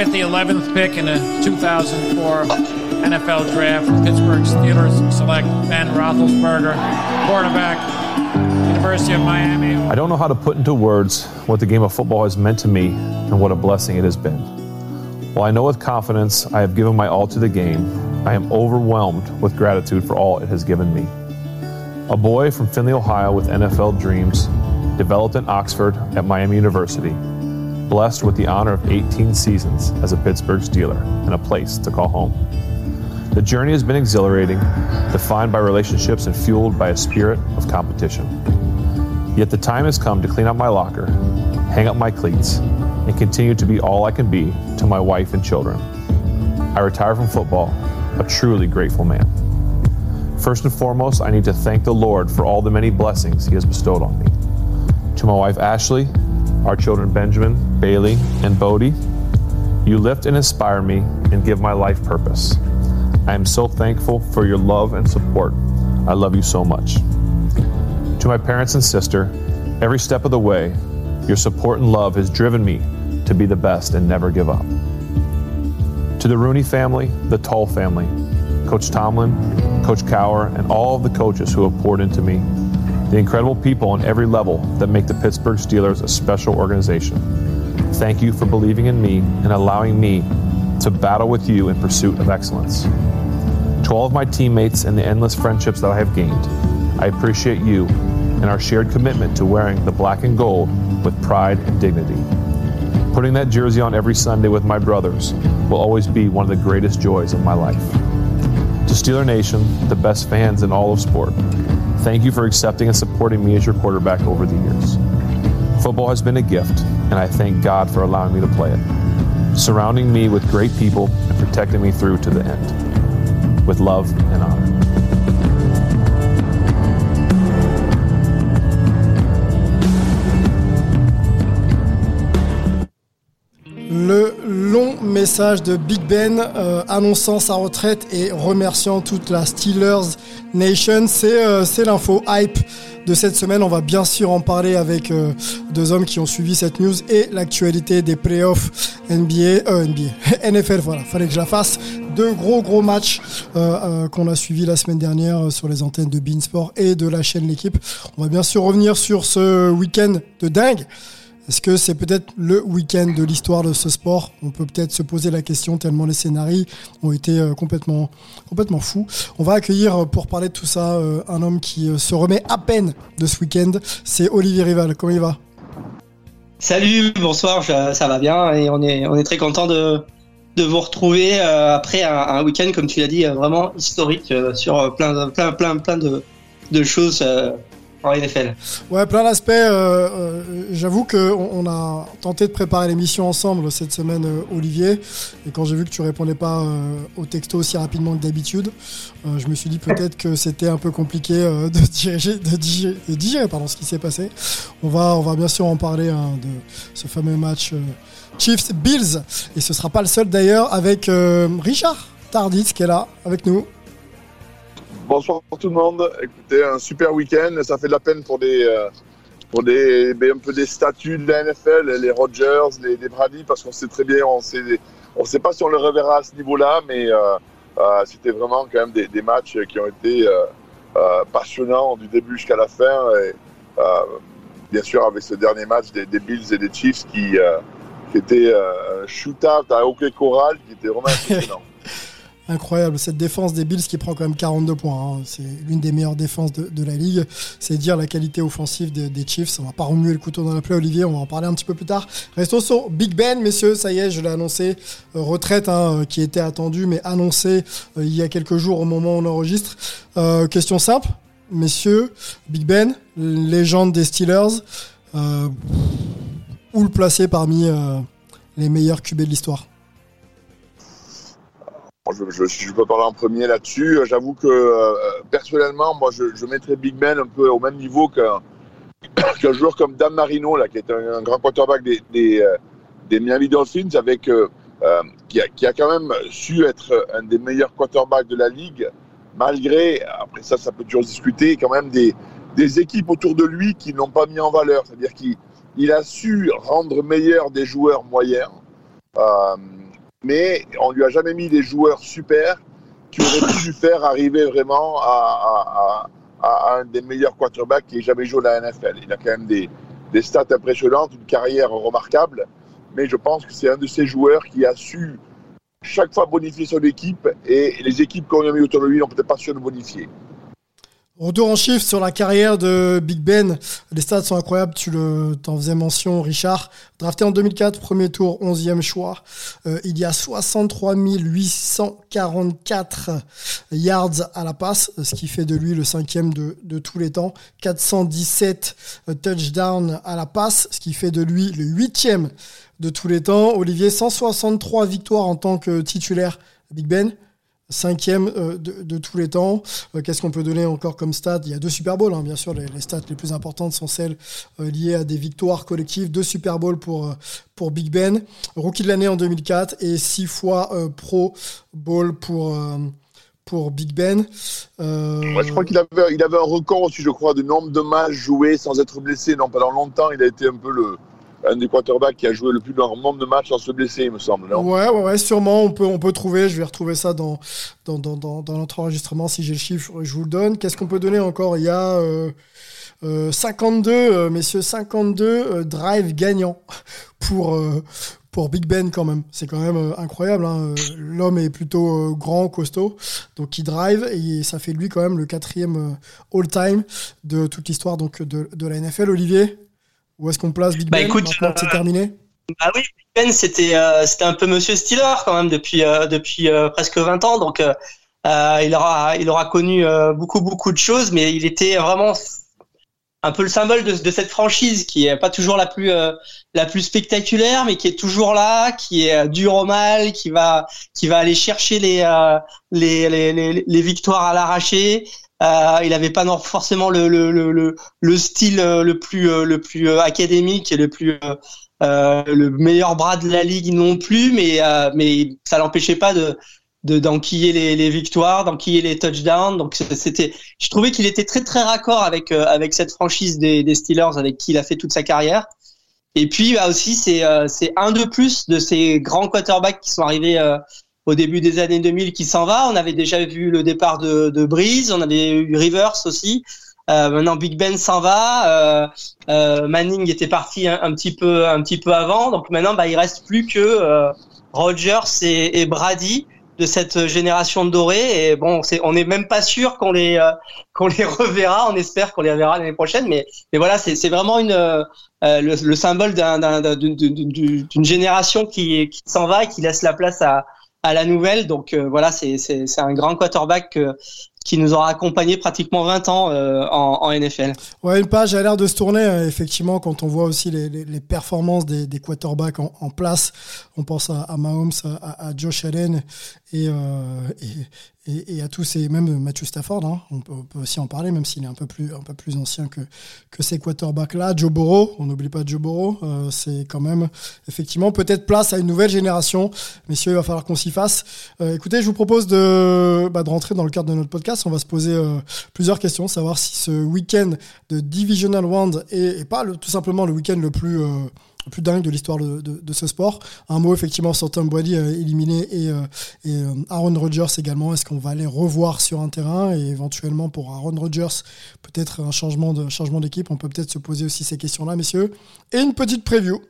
With the 11th pick in the 2004 NFL Draft, Pittsburgh Steelers select Ben Roethlisberger, quarterback, University of Miami. I don't know how to put into words what the game of football has meant to me and what a blessing it has been. While I know with confidence I have given my all to the game, I am overwhelmed with gratitude for all it has given me. A boy from Findlay, Ohio with NFL dreams, developed in Oxford at Miami University, blessed with the honor of 18 seasons as a Pittsburgh Steeler and a place to call home. The journey has been exhilarating, defined by relationships and fueled by a spirit of competition. Yet the time has come to clean up my locker, hang up my cleats, and continue to be all I can be to my wife and children. I retire from football a truly grateful man. First and foremost, I need to thank the Lord for all the many blessings He has bestowed on me. To my wife Ashley, our children Benjamin, Bailey, and Bodie, you lift and inspire me and give my life purpose. I am so thankful for your love and support. I love you so much. To my parents and sister, every step of the way, your support and love has driven me to be the best and never give up. To the Rooney family, the Tull family, Coach Tomlin, Coach Cower, and all of the coaches who have poured into me, the incredible people on every level that make the Pittsburgh Steelers a special organization. Thank you for believing in me and allowing me to battle with you in pursuit of excellence. To all of my teammates and the endless friendships that I have gained, I appreciate you and our shared commitment to wearing the black and gold with pride and dignity. Putting that jersey on every Sunday with my brothers will always be one of the greatest joys of my life. To Steeler Nation, the best fans in all of sport, thank you for accepting and supporting me as your quarterback over the years. Football has been a gift, and I thank God for allowing me to play it, surrounding me with great people and protecting me through to the end. With love and honor. Message de Big Ben euh, annonçant sa retraite et remerciant toute la Steelers Nation, c'est euh, c'est l'info hype de cette semaine. On va bien sûr en parler avec euh, deux hommes qui ont suivi cette news et l'actualité des playoffs NBA, NFL. Voilà, fallait que je la fasse. Deux gros gros matchs qu'on a suivis la semaine dernière sur les antennes de Beansport et de la chaîne L'équipe. On va bien sûr revenir sur ce week-end de dingue. Est-ce que c'est peut-être le week-end de l'histoire de ce sport? On peut peut-être se poser la question tellement les scénarios ont été euh, complètement, complètement fous. On va accueillir euh, pour parler de tout ça euh, un homme qui se remet à peine de ce week-end. C'est Olivier Rival. Comment il va? Salut, bonsoir, ça va bien et on est, très content de, vous retrouver après un, week-end, comme tu l'as dit, vraiment historique sur plein, de- plein, plein, plein de, choses en NFL. Ouais, plein d'aspects. euh, euh, J'avoue qu'on on a tenté de préparer l'émission ensemble cette semaine, euh, Olivier. Et quand j'ai vu que tu répondais pas euh, au texto aussi rapidement que d'habitude, je me suis dit peut-être que c'était un peu compliqué de diriger, de digérer, pardon, ce qui s'est passé. On va, on va bien sûr en parler hein, de ce fameux match euh, Chiefs Bills. Et ce sera pas le seul d'ailleurs avec Richard Tarditz qui est là avec nous. Bonsoir tout le monde. Écoutez, un super week-end. Ça fait de la peine pour des, euh, pour des, un peu des statuts de la NFL, les Rodgers, les, les Brady, parce qu'on sait très bien, on sait, on sait pas si on le reverra à ce niveau-là, mais euh, euh, c'était vraiment quand même des, des matchs qui ont été passionnants du début jusqu'à la fin. Et, bien sûr, avec ce dernier match des, des Bills et des Chiefs qui, qui était un shootout à hockey choral qui était vraiment impressionnant. Incroyable. Cette défense des Bills qui prend quand même 42 points. Hein. C'est l'une des meilleures défenses de, la ligue. C'est dire la qualité offensive des Chiefs. On va pas remuer le couteau dans la plaie, Olivier. On va en parler un petit peu plus tard. Restons sur Big Ben, messieurs. Ça y est, je l'ai annoncé. Euh, retraite hein, qui était attendue, mais annoncée euh, il y a quelques jours au moment où on enregistre. Euh, question simple, messieurs. Big Ben, légende des Steelers. où le placer parmi les meilleurs QB de l'histoire? Je, peux parler en premier là-dessus. J'avoue que euh, personnellement, moi, je, mettrais Big Ben un peu au même niveau qu'un joueur comme Dan Marino, là, qui est un, grand quarterback des, des, euh, Miami Dolphins, avec, euh, qui, a, qui, a, quand même su être un des meilleurs quarterbacks de la ligue, malgré, après ça, ça peut toujours discuter, quand même des, des équipes autour de lui qui n'ont pas mis en valeur. C'est-à-dire qu'il a su rendre meilleur des joueurs moyens mais on lui a jamais mis des joueurs super qui auraient pu faire arriver vraiment à, un des meilleurs quarterbacks qui ait jamais joué à la NFL. Il a quand même des, des stats impressionnantes, une carrière remarquable, mais je pense que c'est un de ces joueurs qui a su chaque fois bonifier son équipe et les équipes qu'on a mis autour de lui n'ont peut-être pas su le bonifier. Retour en chiffres sur la carrière de Big Ben. Les stats sont incroyables, tu le, t'en faisais mention, Richard. Drafté en 2004, premier tour, 11e choix. Euh, il y a 63 844 yards à la passe, ce qui fait de lui le cinquième de, de tous les temps. 417 euh, touchdowns à la passe, ce qui fait de lui le huitième de tous les temps. Olivier, 163 victoires en tant que titulaire. Big Ben, cinquième euh, de, tous les temps. Euh, qu'est-ce qu'on peut donner encore comme stats? Il y a deux Super Bowls, hein, bien sûr. Les, stats les plus importantes sont celles euh, liées à des victoires collectives. Deux Super Bowls pour, pour Big Ben. Rookie de l'année en 2004 et six fois Pro Bowl pour pour Big Ben. je crois qu'il avait, il avait un record aussi, je crois, de nombre de matchs joués sans être blessé. Non, pendant longtemps, il a été un peu le, un des quarterbacks qui a joué le plus grand nombre de matchs sans se blesser, il me semble. Non? Ouais, ouais, ouais, sûrement. On peut, on peut trouver. Je vais retrouver ça dans, notre enregistrement. Si j'ai le chiffre, je vous le donne. Qu'est-ce qu'on peut donner encore? Il y a euh, euh, 52, euh, messieurs, 52 euh, drives gagnants pour, euh, Big Ben quand même. C'est quand même incroyable. Hein. L'homme est plutôt grand, costaud, donc il drive et ça fait lui quand même le quatrième all-time de toute l'histoire donc de la NFL. Olivier? Où est-ce qu'on place Big bah, Ben écoute, c'est euh, terminé? Bah oui, Big Ben c'était euh, c'était un peu Monsieur Steeler quand même depuis euh, depuis presque 20 ans, donc il aura il aura connu beaucoup beaucoup de choses, mais il était vraiment un peu le symbole de, de, cette franchise qui est pas toujours la plus la plus spectaculaire mais qui est toujours là qui est dur au mal qui va qui va aller chercher les les, les, les, les victoires à l'arraché euh, il n'avait pas forcément le, le, le, le style euh, le plus euh, le plus académique et le plus le meilleur bras de la ligue non plus, mais mais ça l'empêchait pas de d'enquiller les, les victoires, d'enquiller les touchdowns. Donc c'était, je trouvais qu'il était très très raccord avec avec cette franchise des, des Steelers avec qui il a fait toute sa carrière. Et puis bah, aussi c'est c'est un de plus de ces grands quarterbacks qui sont arrivés au début des années 2000 qui s'en va. On avait déjà vu le départ de, de Breeze, on avait eu Rivers aussi. Euh, maintenant Big Ben s'en va, euh, euh, Manning était parti un, petit peu un petit peu avant, donc maintenant bah il reste plus que euh, Rogers et, et, Brady de cette génération dorée. Et bon c'est on n'est même pas sûr qu'on les euh, qu'on les reverra, on espère qu'on les reverra l'année prochaine, mais mais voilà c'est vraiment une euh, le, le, symbole d'une génération qui qui s'en va et qui laisse la place à à la nouvelle. Donc euh, voilà, c'est un grand quarterback qui nous aura accompagné pratiquement 20 ans euh, en, NFL. Ouais, une page a l'air de se tourner, hein, effectivement, quand on voit aussi les, performances des, quarterbacks en, place. On pense à, Mahomes, à, Josh Allen et, euh, et, et, à tous ces, même Matthew Stafford, hein, on, peut, aussi en parler, même s'il est un peu plus, un peu plus ancien que, que ces quarterbacks-là. Joe Burrow, on n'oublie pas Joe Burrow, euh, c'est quand même, effectivement, peut-être place à une nouvelle génération. Messieurs, il va falloir qu'on s'y fasse. Euh, écoutez, je vous propose de, bah, de rentrer dans le cadre de notre podcast on va se poser euh, plusieurs questions, savoir si ce week-end de Divisional Round est, pas tout simplement le week-end le plus euh, dingue de l'histoire de, ce sport. Un mot effectivement sur Tom Brady euh, éliminé et, Aaron Rodgers également. Est-ce qu'on va les revoir sur un terrain et éventuellement pour Aaron Rodgers peut-être un changement d'équipe. On peut peut-être se poser aussi ces questions-là, messieurs. Et une petite preview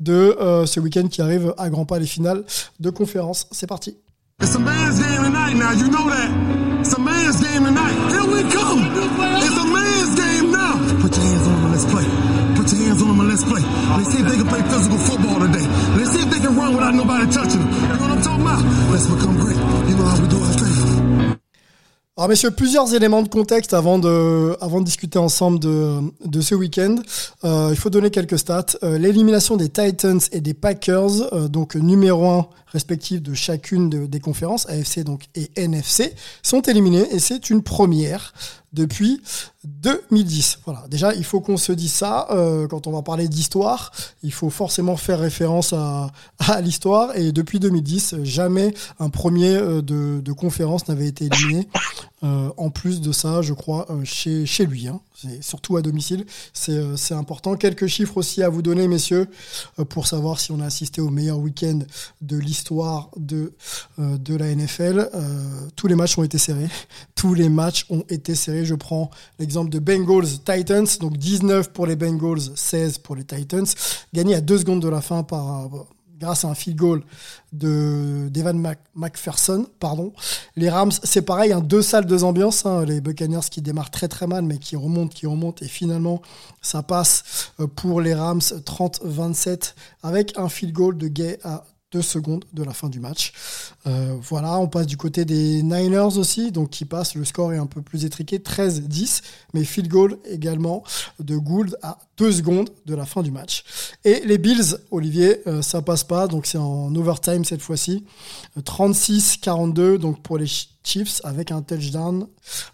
de ce week-end qui arrive à grands pas les finales de conférence. C'est parti. It's a man's game tonight. Here we come. It's a man's game now. Put your hands on them and let's play. Put your hands on them and let's play. Let's see if they can play physical football today. Let's see if they can run without nobody touching them. You know what I'm talking about? Let's become great. You know how we. Alors messieurs, plusieurs éléments de contexte avant de, discuter ensemble de, ce week-end. Euh, il faut donner quelques stats. Euh, L'élimination des Titans et des Packers, euh, donc numéro 1 respectif de chacune de- des conférences, AFC donc et NFC, sont éliminés et c'est une première depuis 2010. Voilà. Déjà, il faut qu'on se dise ça. euh, quand on va parler d'histoire, il faut forcément faire référence à, l'histoire. Et depuis 2010, jamais un premier euh, de, de conférence n'avait été éliminé. Euh, en plus de ça, je crois, chez, chez lui. Hein. Surtout à domicile. C'est euh, c'est important. Quelques chiffres aussi à vous donner, messieurs, euh, pour savoir si on a assisté au meilleur week-end de l'histoire de, euh, de la NFL. Tous les matchs ont été serrés. Tous les matchs ont été serrés. Je prends l'exemple de Bengals Titans. Donc 19 pour les Bengals, 16 pour les Titans. Gagné à deux secondes de la fin par, grâce à un field goal de d'Evan McPherson. Les Rams, c'est pareil, hein, deux salles, deux ambiances. hein. les Buccaneers qui démarrent très très mal, mais qui remontent, qui remontent. Et finalement, ça passe euh, pour les Rams 30-27 avec un field goal de Gay à deux secondes de la fin du match. Euh, voilà, on passe du côté des Niners aussi, donc qui passe, le score est un peu plus étriqué, 13-10, mais field goal également de Gould à deux secondes de la fin du match. Et les Bills, Olivier, euh, ça passe pas, donc c'est en overtime cette fois-ci, Euh, 36-42 donc pour les Chiefs avec un touchdown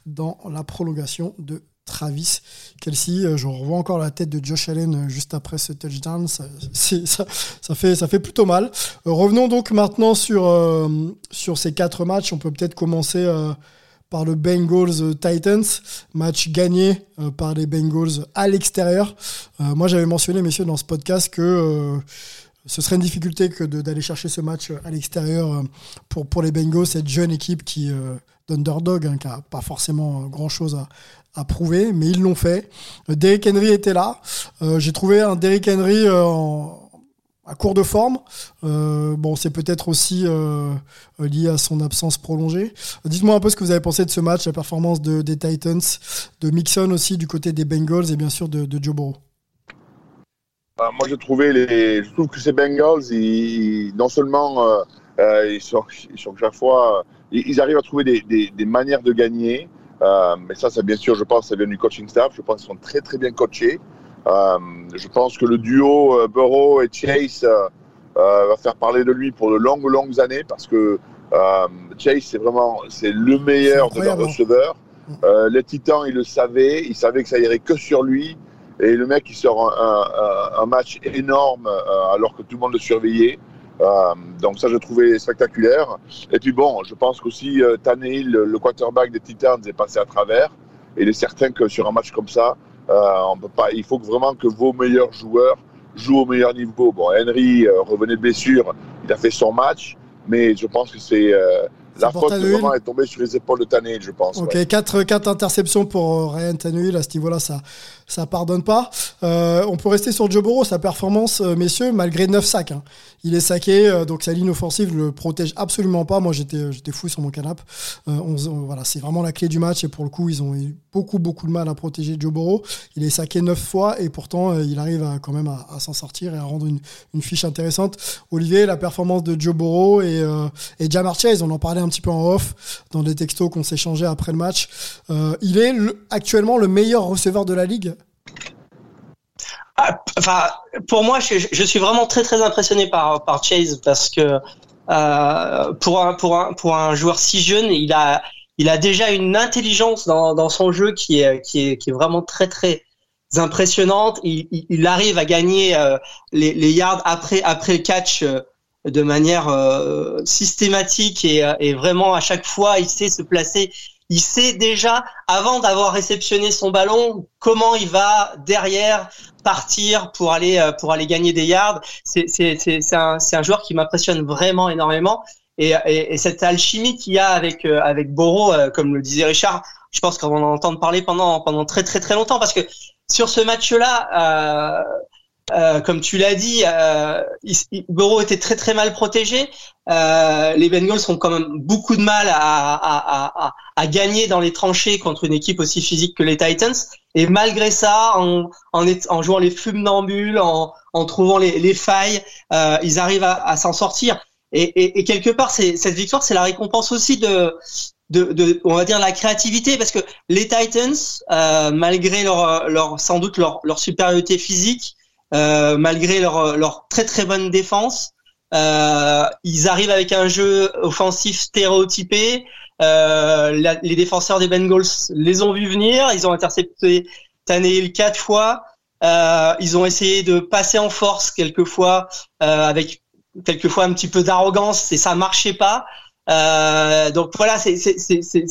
dans la prolongation de Travis Kelsey. Euh, Je revois encore la tête de Josh Allen euh, juste après ce touchdown. Ça, fait, ça fait plutôt mal. Euh, revenons donc maintenant sur, ces quatre matchs. On peut peut-être commencer par le Bengals Titans, match gagné par les Bengals à l'extérieur. Moi, j'avais mentionné, messieurs, dans ce podcast que ce serait une difficulté que d'aller chercher ce match à l'extérieur pour, les Bengals, cette jeune équipe qui euh, d'underdog, hein, qui n'a pas forcément grand chose à, à prouver, mais ils l'ont fait. Derrick Henry était là. Euh, J'ai trouvé un Derrick Henry euh, à court de forme. Euh, bon, c'est peut-être aussi lié à son absence prolongée. Dites-moi un peu ce que vous avez pensé de ce match, la performance de, des Titans, de Mixon aussi du côté des Bengals et bien sûr de, Joe Burrow. Euh, moi, j'ai trouvé. Je trouve que ces Bengals, ils, non seulement ils, sont, chaque fois, ils, arrivent à trouver des manières de gagner. Euh, mais ça, c'est bien sûr, je pense, ça vient du coaching staff. Je pense qu'ils sont très très bien coachés. Euh, je pense que le duo euh, Burrow et Chase va faire parler de lui pour de longues longues années parce que Chase, c'est vraiment c'est le meilleur de leurs receveurs. Euh, les Titans, ils le savaient, ils savaient que ça irait que sur lui. Et le mec, il sort un, un- un match énorme alors que tout le monde le surveillait. Euh, donc ça, je trouvais spectaculaire. Et puis bon, je pense qu'aussi euh, Tannehill, le, le quarterback des Titans, est passé à travers. Et il est certain que sur un match comme ça, euh, on peut pas. Il faut vraiment que vos meilleurs joueurs jouent au meilleur niveau. Bon, Henry euh, revenait de blessure, il a fait son match, mais je pense que c'est euh, la faute vraiment est tombée sur les épaules de Tannehill, je pense. Ok, ouais. 4, quatre interceptions pour Ryan Tannehill à ce niveau-là, ça ça pardonne pas. Euh, on peut rester sur Joe Burrow, sa performance, euh, messieurs, malgré 9 sacs. hein. Il est saqué, euh, donc sa ligne offensive le protège absolument pas. Moi, j'étais j'étais fou sur mon canapé. Voilà, c'est vraiment la clé du match et pour le coup, ils ont eu beaucoup beaucoup de mal à protéger Joe Burrow. Il est saqué 9 fois et pourtant, il arrive quand même à, s'en sortir et à rendre une, fiche intéressante. Olivier, la performance de Joe Burrow et, euh, et on en parlait un petit peu en off dans des textos qu'on s'échangeait après le match. Il est le- actuellement le meilleur receveur de la ligue. Ah, Enfin, pour moi, je, suis vraiment très très impressionné par Chase parce que euh, pour un pour un pour un joueur si jeune, il a il a déjà une intelligence dans dans son jeu qui est qui est qui est vraiment très très impressionnante. Il, arrive à gagner euh, les, yards après après le catch euh, de manière systématique et, et vraiment à chaque fois il sait se placer. Il sait déjà avant d'avoir réceptionné son ballon comment il va derrière partir pour aller euh, pour aller gagner des yards. C'est c'est c'est c'est un un joueur qui m'impressionne vraiment énormément. Et, et, et cette alchimie qu'il y a avec euh, avec euh, comme le disait Richard, je pense qu'on va en entendre parler pendant pendant très très très longtemps parce que sur ce match-là, euh, euh, comme tu l'as dit, euh, Burrow était très très mal protégé. Euh, les Bengals ont quand même beaucoup de mal à, à, à, à, gagner dans les tranchées contre une équipe aussi physique que les Titans. Et malgré ça, en, en, en jouant les funambules, en, en trouvant les, les failles, euh, ils arrivent à, s'en sortir. Et, et, et, quelque part, cette victoire, c'est la récompense aussi de, de, de, on va dire, la créativité, parce que les Titans, euh, malgré leur, leur, sans doute leur, leur supériorité physique, euh, malgré leur, leur très très bonne défense, euh, ils arrivent avec un jeu offensif stéréotypé. Euh, les défenseurs des Bengals les ont vus venir. Ils ont intercepté Tannehill quatre fois. Euh, ils ont essayé de passer en force quelquefois euh, avec quelquefois un petit peu d'arrogance et ça marchait pas. Donc voilà, c'est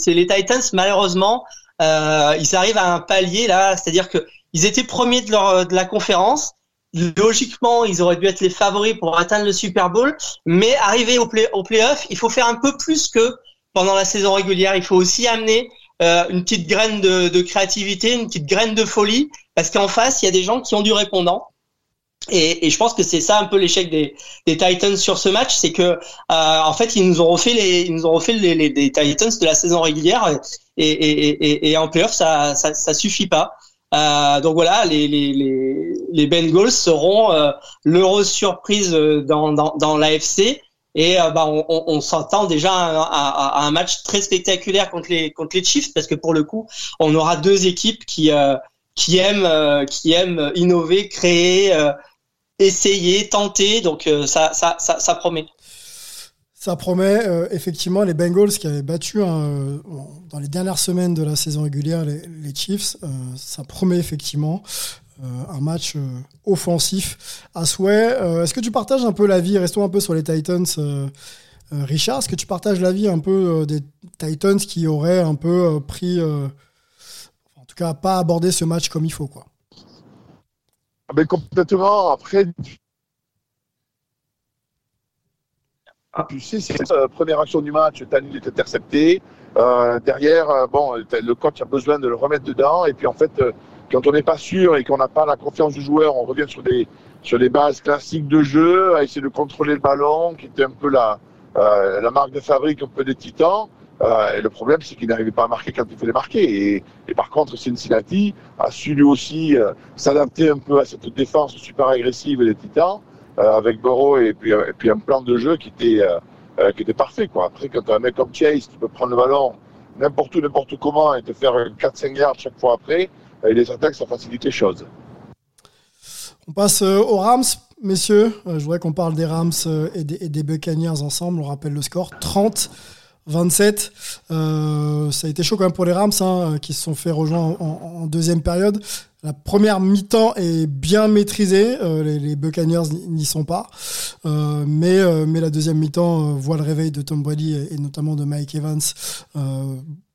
les Titans malheureusement. ils arrivent à un palier là, c'est-à-dire que ils étaient premiers de, leur, de la conférence logiquement, ils auraient dû être les favoris pour atteindre le Super Bowl, mais arriver au, play, au playoff, il faut faire un peu plus que pendant la saison régulière. Il faut aussi amener euh, une petite graine de, de, créativité, une petite graine de folie, parce qu'en face, il y a des gens qui ont du répondant. Et, et je pense que c'est ça un peu l'échec des, des, Titans sur ce match, c'est que euh, en fait ils nous ont refait les ils nous ont refait les, les, les Titans de la saison régulière et, et, et, en playoff ça, ça ça suffit pas. Euh, donc voilà, les, les, les, les Bengals seront euh, l'heureuse surprise euh, dans, dans, dans l'AFC. Et euh, bah, on, on, s'entend déjà à, à, un match très spectaculaire contre les, contre les Chiefs parce que pour le coup, on aura deux équipes qui, qui, aiment, qui aiment innover, créer, essayer, tenter. Donc ça, ça, ça, ça promet. Ça promet euh, effectivement les Bengals qui avaient battu hein, dans les dernières semaines de la saison régulière les, Chiefs. Euh, ça promet effectivement euh, un match offensif à souhait. Est-ce que tu partages un peu l'avis Restons un peu sur les Titans. Richard, est-ce que tu partages l'avis un peu des Titans qui auraient un peu pris, en tout cas pas abordé ce match comme il faut quoi? Ah complètement. Après, Ah. Sais, c'est la première action du match, Tanil est intercepté. Euh, derrière, euh, bon, le coach a besoin de le remettre dedans. Et puis en fait, euh, quand on n'est pas sûr et qu'on n'a pas la confiance du joueur, on revient sur des sur des bases classiques de jeu, à essayer de contrôler le ballon, qui était un peu la euh, la marque de fabrique un peu des Titans. Euh, et le problème, c'est qu'il n'arrivait pas à marquer quand il fallait marquer. Et, et par contre, Cincinnati a su lui aussi s'adapter un peu à cette défense super agressive des Titans. Euh, avec Burrow et puis, et puis un plan de jeu qui était, euh, euh, parfait. Après, quand tu as un mec comme Chase qui peut prendre le ballon n'importe où, n'importe comment et te faire 4-5 yards chaque fois après, et les attaques, ça facilite les choses. On passe aux Rams, messieurs. Je voudrais qu'on parle des Rams et des, et ensemble. On rappelle le score 30. 27. Euh, ça a été chaud quand même pour les Rams, hein, qui se sont fait rejoindre en deuxième période. La première mi-temps est bien maîtrisée, euh, les, les, Buccaneers n'y sont pas, euh, mais, euh, mais la deuxième mi-temps voit le réveil de Tom Brady et, notamment de Mike Evans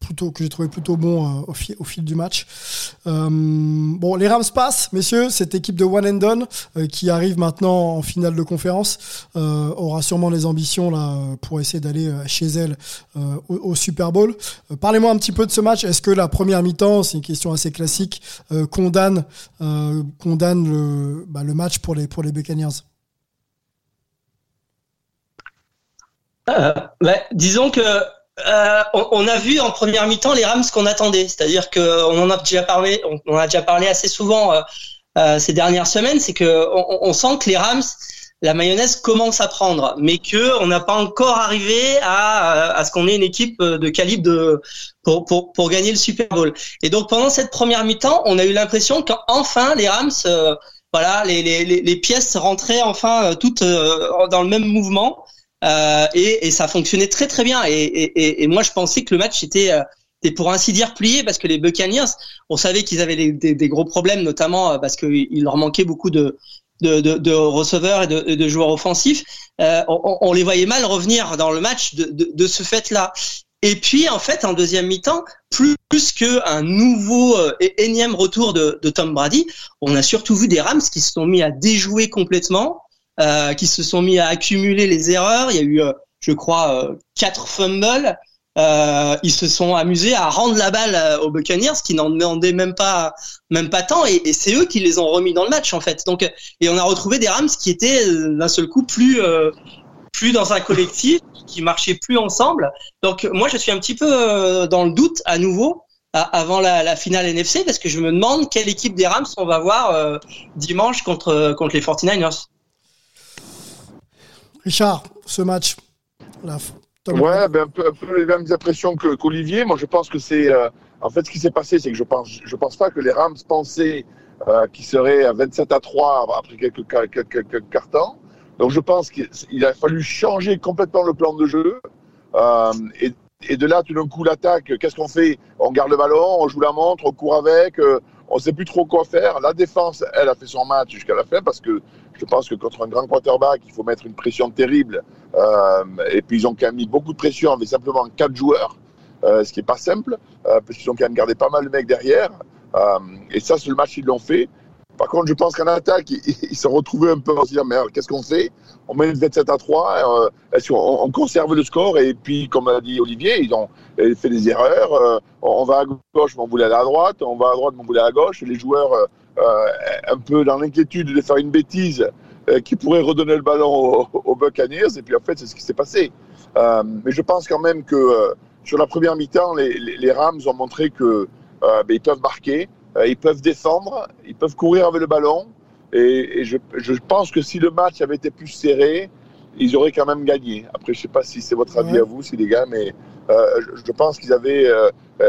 plutôt que j'ai trouvé plutôt bon au, fil, du match. Bon, les Rams passent, messieurs. Cette équipe de One and Done qui arrive maintenant en finale de conférence aura sûrement les ambitions là pour essayer d'aller chez elle au, au, Super Bowl. Parlez-moi un petit peu de ce match. Est-ce que la première mi-temps, c'est une question assez classique, condamne condamne le, bah, le match pour les pour les Buccaneers? Bah, disons que euh, on, a vu en première mi-temps les Rams qu'on attendait, c'est-à-dire qu'on en a déjà parlé, on, a déjà parlé assez souvent euh, euh, ces dernières semaines, c'est que on, sent que les Rams, la mayonnaise commence à prendre, mais que on n'a pas encore arrivé à, à ce qu'on ait une équipe de calibre de pour, pour, pour gagner le Super Bowl. Et donc pendant cette première mi-temps, on a eu l'impression qu'enfin les Rams voilà, les, les, les, pièces rentraient enfin toutes dans le même mouvement. Euh, et, et, ça fonctionnait très très bien. Et, et, et, moi, je pensais que le match était, euh, était pour ainsi dire plié parce que les Buccaneers, on savait qu'ils avaient des, des, gros problèmes, notamment euh, parce qu'il leur manquait beaucoup de, de, de, de receveurs et de, de, joueurs offensifs. Euh, on, on, les voyait mal revenir dans le match de, de, de ce fait-là. Et puis, en fait, en deuxième mi-temps, plus, qu'un nouveau et énième retour de, de Tom Brady, on a surtout vu des Rams qui se sont mis à déjouer complètement, euh, qui se sont mis à accumuler les erreurs. Il y a eu, euh, je crois, euh, quatre fumbles. Euh, ils se sont amusés à rendre la balle euh, aux Buccaneers qui n'en demandaient même pas même pas tant et, c'est eux qui les ont remis dans le match en fait. Donc et on a retrouvé des Rams qui étaient euh, d'un seul coup plus plus dans un collectif, qui marchaient plus ensemble. Donc moi je suis un petit peu dans le doute à nouveau avant la, finale NFC parce que je me demande quelle équipe des Rams on va voir dimanche contre contre les 49ers. Richard, ce match, Ouais, ben, un, peu, les mêmes impressions que, qu'Olivier. Moi, je pense que c'est. Euh, en fait, ce qui s'est passé, c'est que je pense, je pense pas que les Rams pensaient euh, qu'ils seraient à 27 à 3 après quelques, quelques, quelques cartons. Donc, je pense qu'il a fallu changer complètement le plan de jeu. Euh, et, et, de là, tout d'un coup, l'attaque, qu'est-ce qu'on fait? On garde le ballon, on joue la montre, on court avec, on sait plus trop quoi faire. La défense, elle a fait son match jusqu'à la fin parce que je pense que contre un grand quarterback, il faut mettre une pression terrible. Euh, et puis ils ont quand même mis beaucoup de pression avec simplement quatre joueurs, euh, ce qui n'est pas simple, euh, parce qu'ils ont quand même gardé pas mal de mecs derrière. Euh, et ça, c'est le match qu'ils l'ont fait. Par contre, je pense qu'en attaque, ils, se retrouvés un peu en se disant, merde, qu'est-ce qu'on fait? On met une 27 à 3, est-ce qu'on on conserve le score? Et puis, comme a dit Olivier, ils ont fait des erreurs. on va à gauche, mais on voulait aller à droite. On va à droite, mais on voulait à gauche. Les joueurs euh, un peu dans l'inquiétude de faire une bêtise euh, qui pourrait redonner le ballon aux, Buccaneers. Et puis en fait, c'est ce qui s'est passé. Euh, mais je pense quand même que sur la première mi-temps, les, Rams ont montré que ben, ils peuvent marquer, ils peuvent défendre, ils peuvent courir avec le ballon. Et, je, pense que si le match avait été plus serré, ils auraient quand même gagné. Après, je ne sais pas si c'est votre avis à vous, si les gars, mais je, pense qu'ils avaient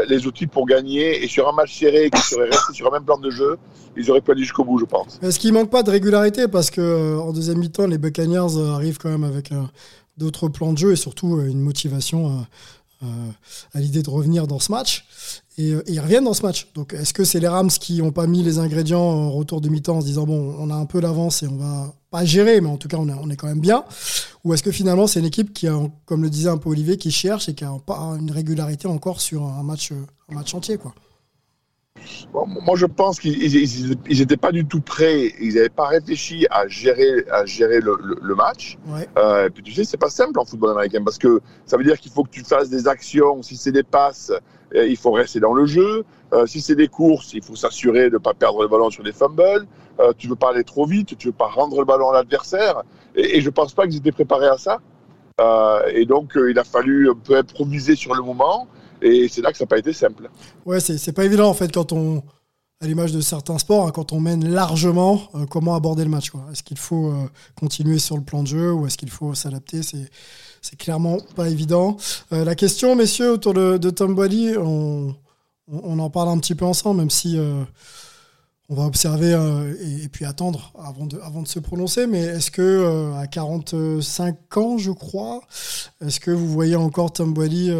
les outils pour gagner. Et sur un match serré qui serait resté sur un même plan de jeu, ils auraient pas aller jusqu'au bout, je pense. Est-ce qu'il manque pas de régularité Parce que euh, en deuxième mi-temps, les Buccaneers euh, arrivent quand même avec euh, d'autres plans de jeu et surtout une motivation à l'idée de revenir dans ce match. Et, ils reviennent dans ce match. Donc est-ce que c'est les Rams qui n'ont pas mis les ingrédients en retour de mi-temps en se disant bon, on a un peu l'avance et on va pas gérer, mais en tout cas on, est quand même bien? Ou est-ce que finalement c'est une équipe qui a, comme le disait un peu Olivier, qui cherche et qui a pas une régularité encore sur un match, un match entier quoi? Moi, je pense qu'ils n'étaient pas du tout prêts. Ils n'avaient pas réfléchi à gérer, à gérer le, match. Euh, et puis, tu sais, c'est pas simple en football américain parce que ça veut dire qu'il faut que tu fasses des actions. Si c'est des passes, euh, il faut rester dans le jeu. Euh, si c'est des courses, il faut s'assurer de ne pas perdre le ballon sur des fumbles. tu veux pas aller trop vite, tu veux pas rendre le ballon à l'adversaire. Et, et, je pense pas qu'ils étaient préparés à ça. et donc, il a fallu un peu improviser sur le moment. Et c'est là que ça n'a pas été simple. Ouais, c'est pas évident en fait quand on, à l'image de certains sports, hein, quand on mène largement, euh, comment aborder le match. Est-ce qu'il faut euh, continuer sur le plan de jeu ou est-ce qu'il faut s'adapter? C'est clairement pas évident. Euh, la question, messieurs, autour de, Tom Brady, on, on, en parle un petit peu ensemble, même si on va observer et, puis attendre avant de, avant de se prononcer. Mais est-ce que à 45 ans, je crois, est-ce que vous voyez encore Tom Brady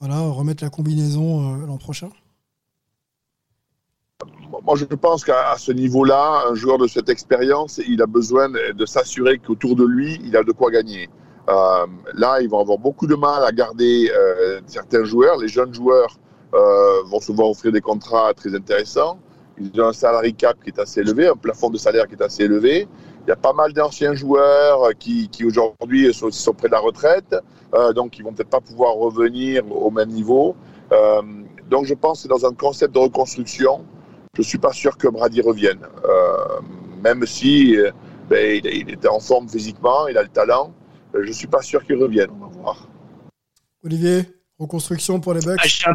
voilà, remettre la combinaison euh, l'an prochain moi, je pense qu'à ce niveau-là, un joueur de cette expérience, il a besoin de s'assurer qu'autour de lui, il a de quoi gagner. Euh, là, ils vont avoir beaucoup de mal à garder euh, certains joueurs. Les jeunes joueurs vont souvent offrir des contrats très intéressants. Ils ont un salarié cap qui est assez élevé, un plafond de salaire qui est assez élevé. Il y a pas mal d'anciens joueurs qui, qui aujourd'hui sont, sont, près de la retraite, euh, donc ils vont peut-être pas pouvoir revenir au même niveau. Euh, donc je pense que dans un concept de reconstruction, je suis pas sûr que Brady revienne, euh, même si euh, ben, il, il, était en forme physiquement, il a le talent. Euh, je suis pas sûr qu'il revienne. On va voir. Olivier, reconstruction pour les Bucks. Ah,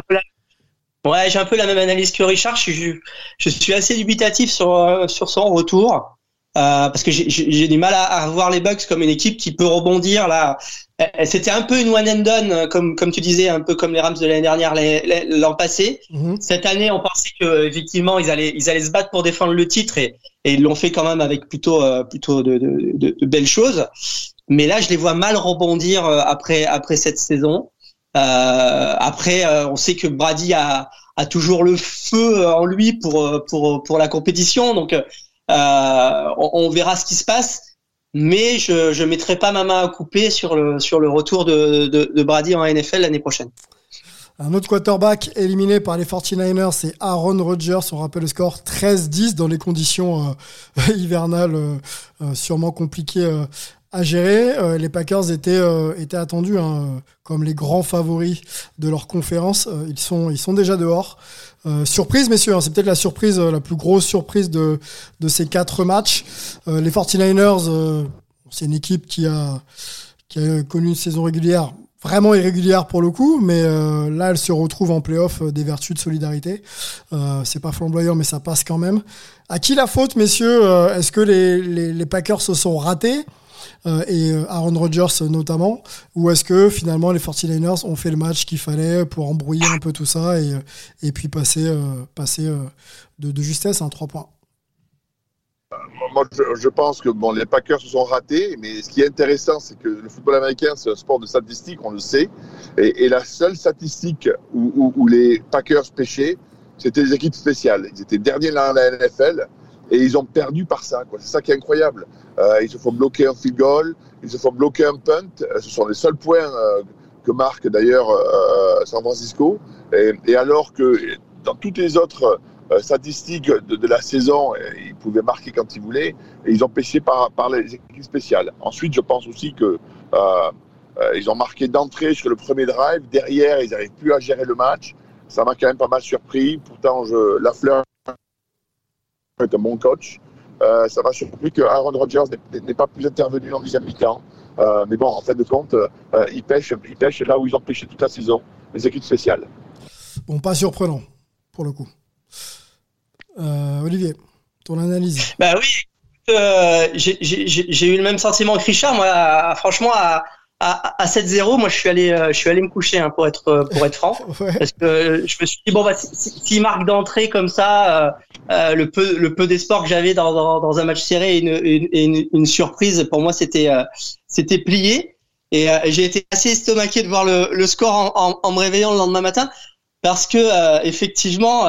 ouais, j'ai un peu la même analyse que Richard. Je, je suis assez dubitatif sur, sur son retour. Euh, parce que j'ai du mal à, à, voir les Bucks comme une équipe qui peut rebondir là. C'était un peu une one and done, euh, comme comme tu disais, un peu comme les Rams de l'année dernière l'an passé. Mhm. Cette année, on pensait que effectivement ils allaient ils allaient se battre pour défendre le titre et, et ils l'ont fait quand même avec plutôt euh, plutôt de, de, de, belles choses. Mais là, je les vois mal rebondir après après cette saison. Euh, après, on sait que Brady a, a toujours le feu en lui pour pour pour la compétition, donc euh, on, verra ce qui se passe mais je ne mettrai pas ma main à couper sur le, retour de, de, Brady en NFL l'année prochaine. Un autre quarterback éliminé par les 49ers, c'est Aaron Rodgers. On rappelle le score 13-10 dans les conditions euh, hivernales euh, sûrement compliquées à gérer. Euh, les Packers étaient, euh, étaient attendus hein, comme les grands favoris de leur conférence. Euh, ils, sont, ils sont déjà dehors. surprise, messieurs, hein, c'est peut-être la surprise, la plus grosse surprise de, de ces quatre matchs. les 49ers, c'est une équipe qui a, qui a connu une saison régulière vraiment irrégulière pour le coup, mais là elle se retrouve en playoff des vertus de solidarité. Euh, c'est pas flamboyant, mais ça passe quand même. À qui la faute, messieurs Est-ce que les, les, les, Packers se sont ratés? euh, et euh, Aaron Rodgers notamment Ou est-ce que finalement les 49ers ont fait le match qu'il fallait pour embrouiller un peu tout ça et, euh, et puis passer, passer de, justesse un 3 points moi, je, pense que bon, les Packers se sont ratés, mais ce qui est intéressant, c'est que le football américain, c'est un sport de statistiques, on le sait. Et, la seule statistique où, où, où les Packers pêchaient, c'était les équipes spéciales. Ils étaient derniers dans la NFL et ils ont perdu par ça. C'est ça qui est incroyable. Euh, ils se font bloquer un field goal, ils se font bloquer un punt. Euh, ce sont les seuls points euh, que marque d'ailleurs euh, San Francisco. Et, et, alors que dans toutes les autres statistiques de, de, la saison, ils pouvaient marquer quand ils voulaient, ils ont pêché par, par les équipes spéciales. Ensuite, je pense aussi que ils ont marqué d'entrée sur le premier drive. Derrière, ils n'arrivent plus à gérer le match. Ça m'a quand même pas mal surpris. Pourtant, je, la fleur est un bon coach. Euh, ça m'a surpris que Aaron Rodgers n'est pas plus intervenu en deuxième mi-temps. Euh, mais bon, en fait de compte, euh, il pêche, il pêche là où ils ont pêché toute la saison, les équipes spéciales. Bon, pas surprenant, pour le coup. Olivier, ton analyse Bah oui, j'ai eu le même sentiment que Richard. Moi, franchement, à, à, 7-0, moi je suis allé, je suis allé me coucher hein, pour être pour être franc, parce que je me suis dit bon bah s'il si, marque d'entrée comme ça, euh, le peu le peu d'espoir que j'avais dans, dans, dans, un match serré et une, une, une surprise pour moi c'était euh, c'était plié. Et euh, j'ai été assez estomaqué de voir le, le score en, en, en, me réveillant le lendemain matin parce que effectivement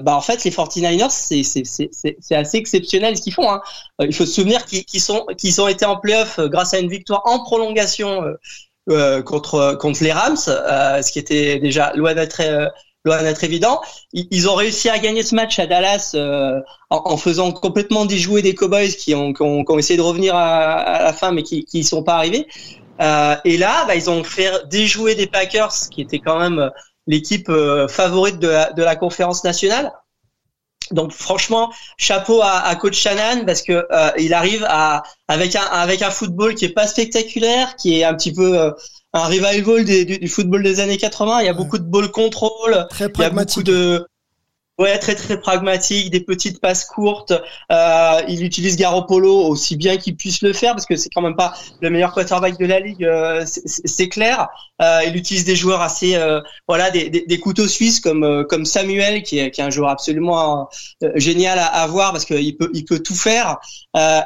bah en fait les 49ers c'est assez exceptionnel ce qu'ils font hein. il faut se souvenir qu'ils sont qu'ils ont été en playoff grâce à une victoire en prolongation contre contre les Rams ce qui était déjà loin d'être doit être évident. Ils ont réussi à gagner ce match à Dallas euh, en, faisant complètement déjouer des Cowboys qui ont, qui ont, qui ont essayé de revenir à, à, la fin mais qui qui sont pas arrivés. Euh, et là, bah, ils ont fait déjouer des Packers qui étaient quand même l'équipe euh, favorite de la, de la conférence nationale. Donc franchement, chapeau à, à coach Shannon parce que euh, il arrive à avec un avec un football qui est pas spectaculaire, qui est un petit peu euh, un revival du, du, football des années 80. Il y a beaucoup de ball control, il y a beaucoup de Ouais, très très pragmatique, des petites passes courtes. Euh, il utilise Garoppolo aussi bien qu'il puisse le faire parce que c'est quand même pas le meilleur quarterback de la ligue, euh, c'est clair. Euh, il utilise des joueurs assez, euh, voilà, des, des, couteaux suisses comme euh, comme Samuel qui est, qui est un joueur absolument euh, génial à, à, voir parce qu'il peut il peut tout faire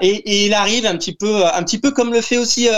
et, et, il arrive un petit peu un petit peu comme le fait aussi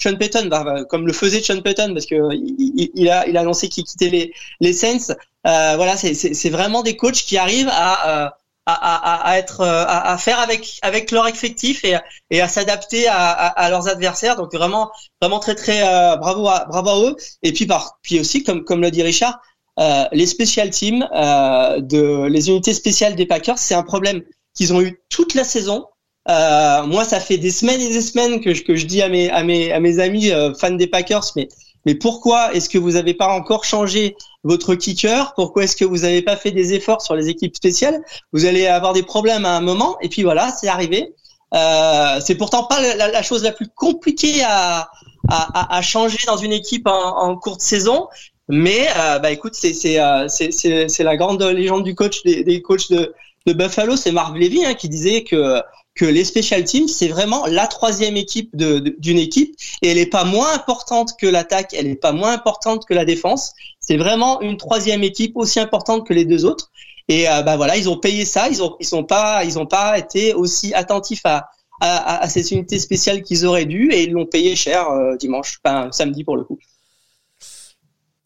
Sean Payton, bah, comme le faisait Sean Payton parce que il, il a il a annoncé qu'il quittait les les Saints. Euh, voilà, c'est vraiment des coachs qui arrivent à, euh, à, à, à être euh, à, à, faire avec avec leur effectif et, et à s'adapter à, leurs adversaires. Donc vraiment vraiment très très euh, bravo à bravo à eux. Et puis par puis aussi comme comme le dit Richard, euh, les special teams euh, de les unités spéciales des Packers, c'est un problème qu'ils ont eu toute la saison. moi, ça fait des semaines et des semaines que je, que je dis à mes à mes à mes amis fans des Packers, mais mais pourquoi est-ce que vous n'avez pas encore changé votre kicker Pourquoi est-ce que vous n'avez pas fait des efforts sur les équipes spéciales? Vous allez avoir des problèmes à un moment, et puis voilà, c'est arrivé. Euh, c'est pourtant pas la, la, chose la plus compliquée à, à, à, changer dans une équipe en, en courte saison. Mais euh, bah écoute, c'est euh, c'est la grande légende du coach des, des coachs de, de Buffalo, c'est Marv Levy hein, qui disait que que les special teams, c'est vraiment la troisième équipe d'une équipe et elle n'est pas moins importante que l'attaque, elle n'est pas moins importante que la défense. C'est vraiment une troisième équipe aussi importante que les deux autres. Et euh, bah voilà, ils ont payé ça, ils ont ils sont pas ils ont pas été aussi attentifs à à, à ces unités spéciales qu'ils auraient dû et ils l'ont payé cher euh, dimanche, enfin samedi pour le coup.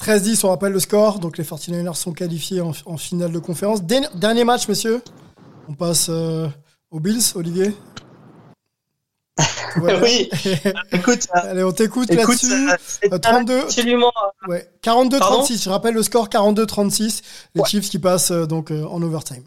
13-10, on rappelle le score. Donc les 49ers sont qualifiés en, en finale de conférence. Dernier match, messieurs. On passe euh, aux Bills, Olivier Oui, écoute. Allez, on t'écoute là-dessus. 32. Euh, absolument. Ouais, 42-36. Je rappelle le score 42-36. Les ouais. Chiefs qui passent euh, donc euh, en overtime.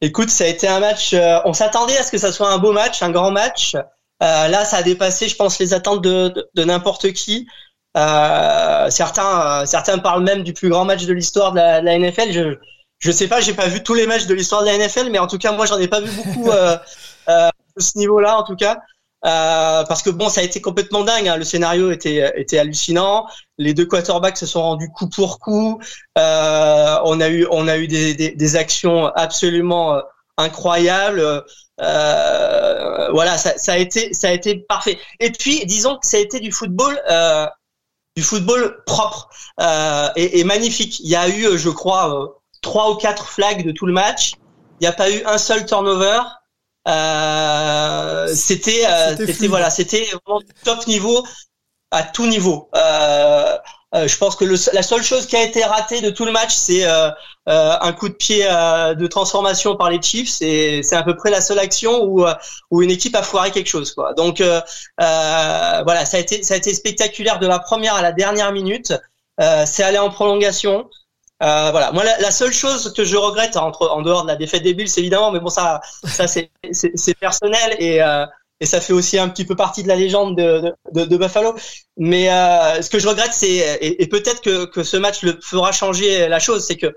Écoute, ça a été un match. on s'attendait à ce que ça soit un beau match, un grand match. là, ça a dépassé, je pense, les attentes de, de, n'importe qui. certains, certains parlent même du plus grand match de l'histoire de, la, NFL. Je, je sais pas, j'ai pas vu tous les matchs de l'histoire de la NFL, mais en tout cas, moi, j'en ai pas vu beaucoup euh, de ce niveau-là, en tout cas. Euh, parce que bon, ça a été complètement dingue. Hein. Le scénario était était hallucinant. Les deux quarterbacks se sont rendus coup pour coup. Euh, on a eu on a eu des, des, des actions absolument euh, incroyables. Euh, voilà, ça, ça, a été ça a été parfait. Et puis disons que ça a été du football. Euh, du football propre et, et, magnifique. Il y a eu, je crois, trois ou quatre flags de tout le match. Il n'y a pas eu un seul turnover. Euh, c'était euh, c'était voilà c'était vraiment top niveau à tout niveau. Euh, euh, je pense que le, la seule chose qui a été ratée de tout le match c'est euh, un coup de pied de transformation par les Chiefs. C'est c'est à peu près la seule action où où une équipe a foiré quelque chose quoi. Donc voilà ça a été ça a été spectaculaire de la première à la dernière minute. C'est allé en prolongation euh, voilà, moi la, seule chose que je regrette entre, en dehors de la défaite des Bills évidemment, mais bon ça, ça c'est, c'est, personnel et, euh, et ça fait aussi un petit peu partie de la légende de, de, de Buffalo. Mais euh, ce que je regrette, c'est et, et, peut-être que, que ce match le fera changer la chose, c'est que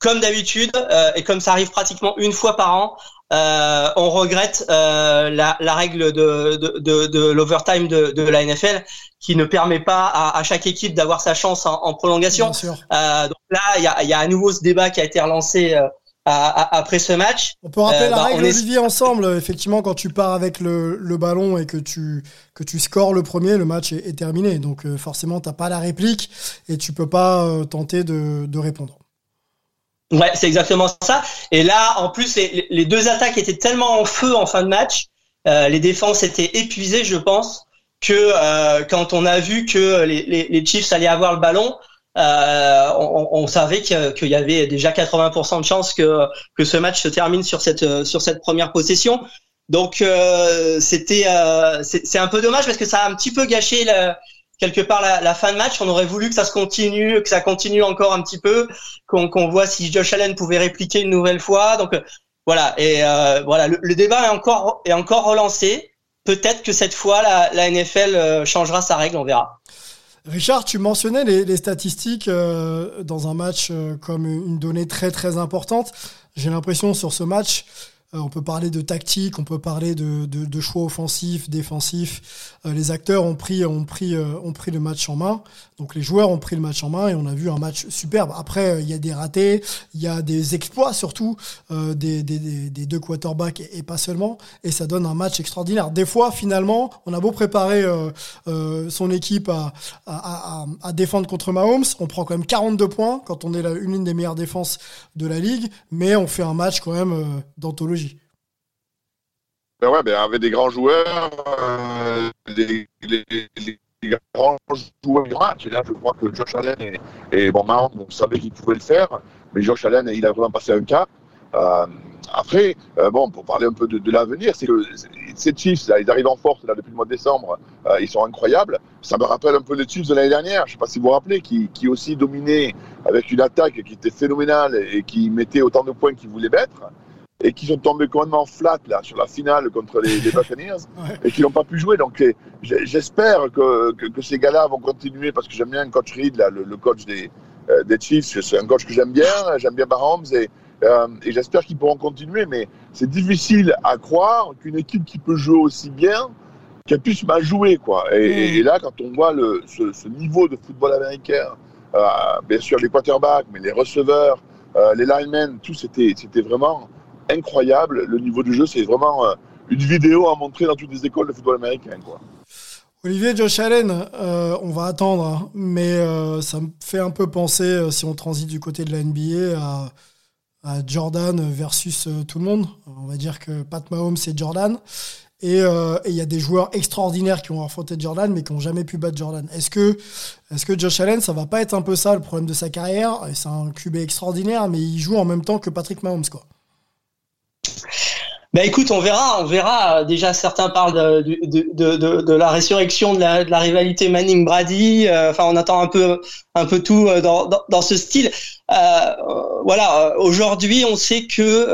comme d'habitude euh, et comme ça arrive pratiquement une fois par an, euh, on regrette euh, la, la, règle de, de, de, de l'overtime de, de, la NFL qui ne permet pas à, à chaque équipe d'avoir sa chance en, en prolongation. Euh, donc là, il y a, y a, à nouveau ce débat qui a été relancé euh, à, après ce match. On peut rappeler la bah, règle, Olivier, ensemble. Effectivement, quand tu pars avec le, le, ballon et que tu, que tu scores le premier, le match est, est terminé. Donc forcément, tu n'as pas la réplique et tu peux pas tenter de, de répondre. Ouais, c'est exactement ça. Et là, en plus, les, deux attaques étaient tellement en feu en fin de match, euh, les défenses étaient épuisées, je pense, que euh, quand on a vu que les, les, les, Chiefs allaient avoir le ballon, euh, on, on, savait qu'il y avait déjà 80% de chances que, que ce match se termine sur cette, sur cette première possession. Donc euh, c'était euh, c'est un peu dommage parce que ça a un petit peu gâché le, quelque part la, fin de match. On aurait voulu que ça se continue, que ça continue encore un petit peu, qu'on voit si Josh Allen pouvait répliquer une nouvelle fois. Donc euh, voilà. Et euh, voilà, le, débat est encore est encore relancé. Peut-être que cette fois la, NFL euh, changera sa règle, on verra. Richard, tu mentionnais les, statistiques dans un match comme une donnée très très importante. J'ai l'impression sur ce match, on peut parler de tactique, on peut parler de, choix offensifs, défensifs. Euh, les acteurs euh, ont pris le match en main. Donc les joueurs ont pris le match en main et on a vu un match superbe. Après, il y a des ratés, il y a des exploits surtout des, deux quarterbacks et, pas seulement. Et ça donne un match extraordinaire. Des fois, finalement, on a beau préparer son équipe à, défendre contre Mahomes, on prend quand même 42 points quand on est des meilleures défenses de la ligue, mais on fait un match quand même d'anthologie ben ouais, ben avec des grands joueurs, euh, les, grands joueurs du match. Et là, je crois que Josh Allen et, et bon, on savait qu'il pouvait le faire, mais Josh Allen, il a vraiment passé un cap. Euh, après, euh, bon, pour parler un peu de, l'avenir, c'est que ces Chiefs, ils arrivent en force là, depuis le mois de décembre, euh, ils sont incroyables. Ça me rappelle un peu les Chiefs de l'année dernière, je ne sais pas si vous vous rappelez, qui, qui aussi dominaient avec une attaque qui était phénoménale et qui mettait autant de points qu'ils voulaient mettre et qui sont tombés complètement flat là sur la finale contre les, les Buccaneers et qui n'ont pas pu jouer. Donc j'espère que, que, que, ces gars-là vont continuer parce que j'aime bien coach Reed, là, le, le coach des, euh, des Chiefs. C'est un coach que j'aime bien, j'aime bien Mahomes et, euh, et j'espère qu'ils pourront continuer. Mais c'est difficile à croire qu'une équipe qui peut jouer aussi bien qu'elle puisse mal jouer quoi. Et, et, là, quand on voit le, ce, ce niveau de football américain, euh, bien sûr les quarterbacks, mais les receveurs, euh, les linemen, tout c'était c'était vraiment incroyable. Le niveau du jeu, c'est vraiment euh, une vidéo à montrer dans toutes les écoles de football américain. Quoi. Olivier Josh Allen, euh, on va attendre, hein, mais euh, ça me fait un peu penser, si on transite du côté de la NBA, à, Jordan versus tout le monde. On va dire que Pat Mahomes, c'est Jordan. Et il y a des joueurs extraordinaires qui ont affronté Jordan, mais qui n'ont jamais pu battre Jordan. Est-ce que, est que Josh Allen, ça va pas être un peu ça le problème de sa carrière? C'est un QB extraordinaire, mais il joue en même temps que Patrick Mahomes, quoi. Bah écoute, on verra, on verra. Déjà, certains parlent de, la résurrection de la, rivalité Manning-Brady. Euh, enfin, on attend un peu, un peu tout euh, dans, ce style. Euh, voilà. Aujourd'hui, on sait que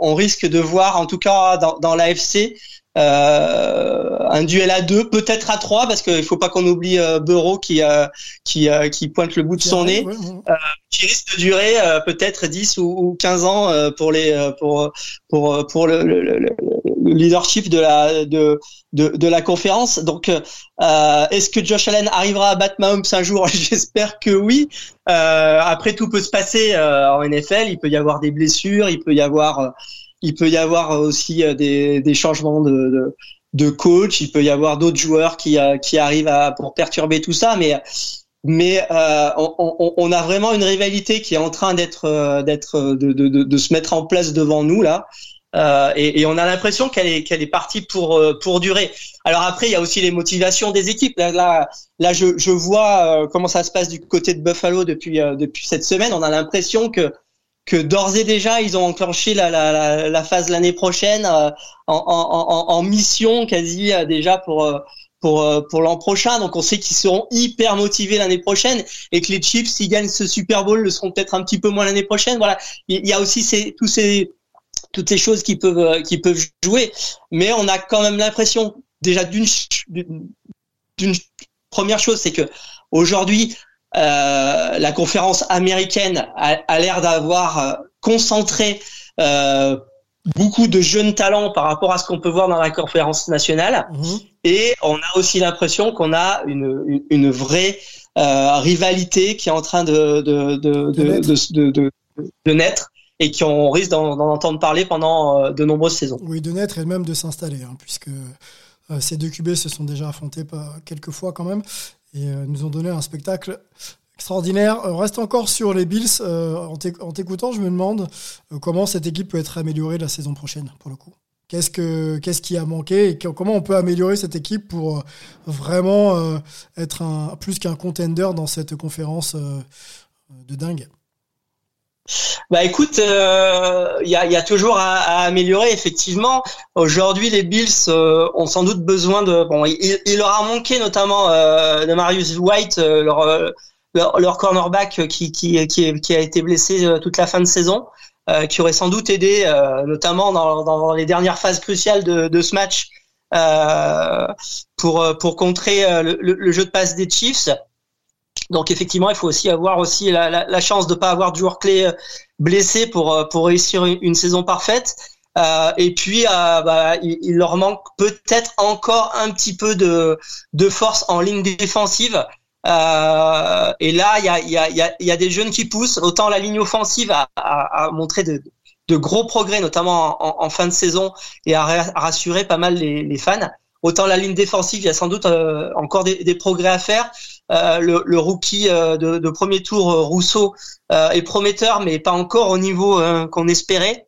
on risque de voir, en tout cas dans, dans l'AFC, un duel à deux, peut-être à trois, parce qu'il faut pas qu'on oublie euh, Bureau qui euh, qui euh, qui pointe le bout de son nez, qui risque de durer peut-être 10 ou, ou 15 ans pour les pour pour pour le, le, le, leadership de la de de, de la conférence. Donc, est-ce que Josh Allen arrivera à battre Mahomes un jour? J'espère que oui. après, tout peut se passer en NFL. Il peut y avoir des blessures, il peut y avoir il peut y avoir aussi euh, des, des changements de, de, de, coach, il peut y avoir d'autres joueurs qui, euh, qui arrivent à, pour perturber tout ça, mais mais euh, on, on, a vraiment une rivalité qui est en train d'être d'être de, de, de, se mettre en place devant nous là. Euh, et, et, on a l'impression qu'elle est qu'elle est partie pour pour durer. Alors après, il y a aussi les motivations des équipes. Là, là, là je, je vois comment ça se passe du côté de Buffalo depuis depuis cette semaine. On a l'impression que que d'ores et déjà ils ont enclenché la, la, la, phase l'année prochaine euh, en, en, en, mission quasi euh, déjà pour euh, pour pour l'an prochain. Donc on sait qu'ils seront hyper motivés l'année prochaine et que les Chiefs s'ils gagnent ce Super Bowl le seront peut-être un petit peu moins l'année prochaine. Voilà, il y a aussi ces tous ces toutes ces choses qui peuvent qui peuvent jouer, mais on a quand même l'impression déjà d'une d'une première chose, c'est que aujourd'hui euh, la conférence américaine a, l'air d'avoir euh, concentré euh, beaucoup de jeunes talents par rapport à ce qu'on peut voir dans la conférence nationale. Mhm. Et on a aussi l'impression qu'on a une, une, vraie rivalité qui est en train de, de, de, de, de, de naître et qui on risque d'en entendre parler pendant de nombreuses saisons. Oui, de naître et même de s'installer, hein, puisque ces deux QB se sont déjà affrontés quelques fois quand même et euh, nous ont donné un spectacle extraordinaire. On reste encore sur les Bills. Euh, en t'écoutant, je me demande euh, comment cette équipe peut être améliorée la saison prochaine, pour le coup. Qu'est-ce, que, qu'est-ce qui a manqué et comment on peut améliorer cette équipe pour vraiment être un, plus qu'un contender dans cette conférence de dingue? Bah écoute, il euh, y, a, y, a, toujours à, à, améliorer effectivement. Aujourd'hui, les Bills euh, ont sans doute besoin de. Bon, il, il leur a manqué notamment euh, de Marius White, leur, leur, leur cornerback qui, qui, qui, qui, a été blessé toute la fin de saison, qui aurait sans doute aidé, notamment dans, dans, les dernières phases cruciales de, de ce match, pour pour contrer le, le, jeu de passe des Chiefs. Donc effectivement, il faut aussi avoir aussi la, chance de pas avoir joueur clé euh, blessé pour euh, pour réussir une, saison parfaite. Euh, et puis, euh, bah, il, leur manque peut-être encore un petit peu de de force en ligne défensive. Euh, et là, il y a, y, a, y, a, y a des jeunes qui poussent. Autant la ligne offensive a, a, montré de, de gros progrès, notamment en, en, fin de saison, et a, rassuré pas mal les, les fans. Autant la ligne défensive, il y a sans doute encore des, progrès à faire. Euh, le, rookie euh, de, premier tour, euh, Rousseau, est prometteur, mais pas encore au niveau qu'on espérait.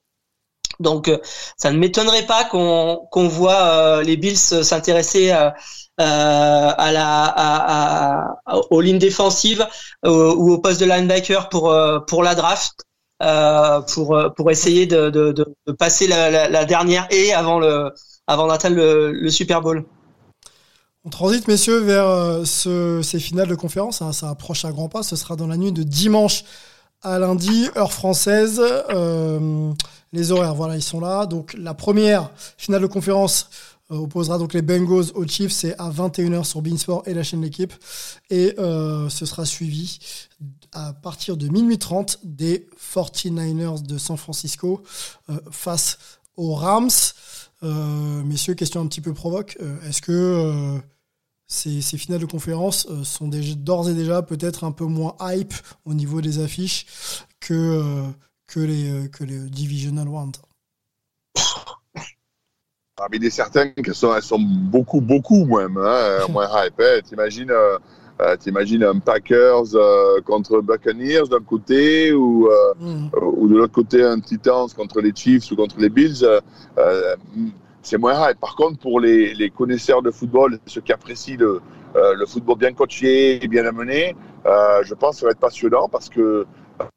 Donc, ça ne m'étonnerait pas qu'on qu'on voit les Bills s'intéresser la à, à, aux lignes défensives ou au poste de linebacker pour pour la draft. Euh, pour pour essayer de, de, de passer la, la, la, dernière et avant le avant d'atteindre le, Super Bowl. On transite, messieurs, vers euh, ce, ces finales de conférence. Ça approche à grands pas. Ce sera dans la nuit de dimanche à lundi, heure française. Euh, les horaires, voilà, ils sont là. Donc, la première finale de conférence euh, opposera donc les Bengals aux Chiefs. C'est à 21h sur Beansport et la chaîne L'équipe. Et ce sera suivi à partir de minuit 30 des 49ers de San Francisco face aux Rams. Messieurs, question un petit peu provoque. Est-ce que ces, finales de conférence euh, sont d'ores et déjà peut-être un peu moins hype au niveau des affiches que, euh, que, les, euh, que les Divisional Rounds. Ah, mais il est certain qu'elles sont, elles sont beaucoup, beaucoup moins, hein, moins hype. Hein. T'imagines, t'imagines un Packers contre Buccaneers d'un côté ou, mm. ou de l'autre côté un Titans contre les Chiefs ou contre les Bills c'est moins hype. Par contre, pour les, les, connaisseurs de football, ceux qui apprécient le, euh, le football bien coaché et bien amené, euh, je pense que ça va être passionnant parce que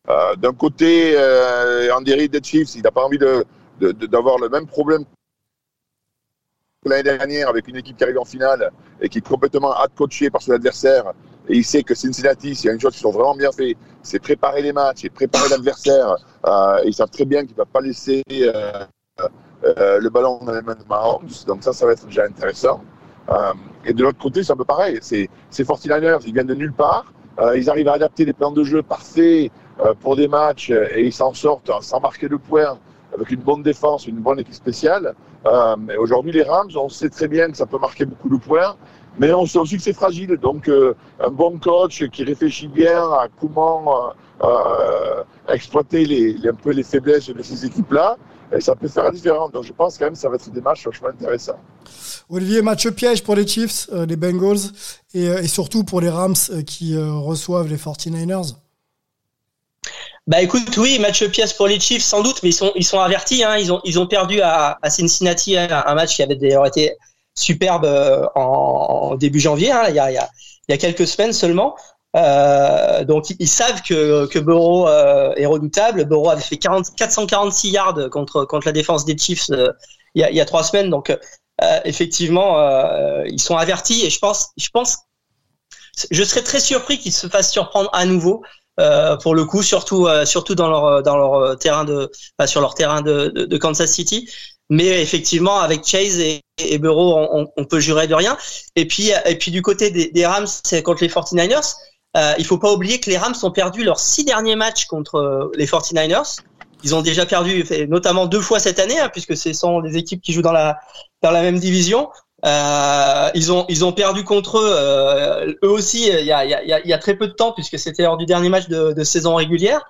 euh, d'un côté, euh, Andy Reid des Chiefs, il n'a pas envie d'avoir de, de, le même problème l'année dernière avec une équipe qui arrive en finale et qui est complètement coachée par son adversaire. Et il sait que Cincinnati, s'il y a une chose qui sont vraiment bien fait, c'est préparer les matchs et préparer l'adversaire. Euh, ils savent très bien qu'ils ne peuvent pas laisser le ballon dans les mains de Mahomes. Donc ça, ça va être déjà intéressant. et de l'autre côté, c'est un peu pareil. C'est 49ers, ils viennent de nulle part. ils arrivent à adapter des plans de jeu parfaits pour des matchs et ils s'en sortent sans marquer de points avec une bonne défense, une bonne équipe spéciale. Euh, Aujourd'hui, les Rams, on sait très bien que ça peut marquer beaucoup de points, mais on sait aussi que c'est fragile. Donc, euh, un bon coach qui réfléchit bien à comment euh, euh exploiter les, un peu les faiblesses de ces équipes-là, ça peut faire la différence. Donc, je pense quand même que ça va être des matchs vachement intéressants. Olivier, match piège pour les Chiefs, les Bengals, et, et, surtout pour les Rams qui reçoivent les 49ers bah écoute, oui, match pièce pour les Chiefs sans doute, mais ils sont ils sont avertis. Hein, ils ont ils ont perdu à, à Cincinnati un, match qui avait d'ailleurs été superbe euh, en, début janvier. Hein, il y a il y a il y a quelques semaines seulement. Euh, donc ils savent que que Burrow euh, est redoutable. Burrow avait fait 40, 446 yards contre contre la défense des Chiefs euh, il, y a, il y a trois semaines. Donc effectivement, ils sont avertis et je pense je pense je serais très surpris qu'ils se fassent surprendre à nouveau. Euh, pour le coup, surtout euh, surtout dans leur dans leur terrain de sur leur terrain de, de, Kansas City. Mais effectivement, avec Chase et, et Burrow, on, peut jurer de rien. Et puis et puis du côté des, Rams, c'est contre les 49ers. Euh, il faut pas oublier que les Rams ont perdu leurs six derniers matchs contre euh, les 49ers. Ils ont déjà perdu, notamment deux fois cette année, hein, puisque ce sont des équipes qui jouent dans la dans la même division. Euh, ils ont ils ont perdu contre eux, euh, eux aussi il y a, y a, y a très peu de temps puisque c'était lors du dernier match de, de saison régulière.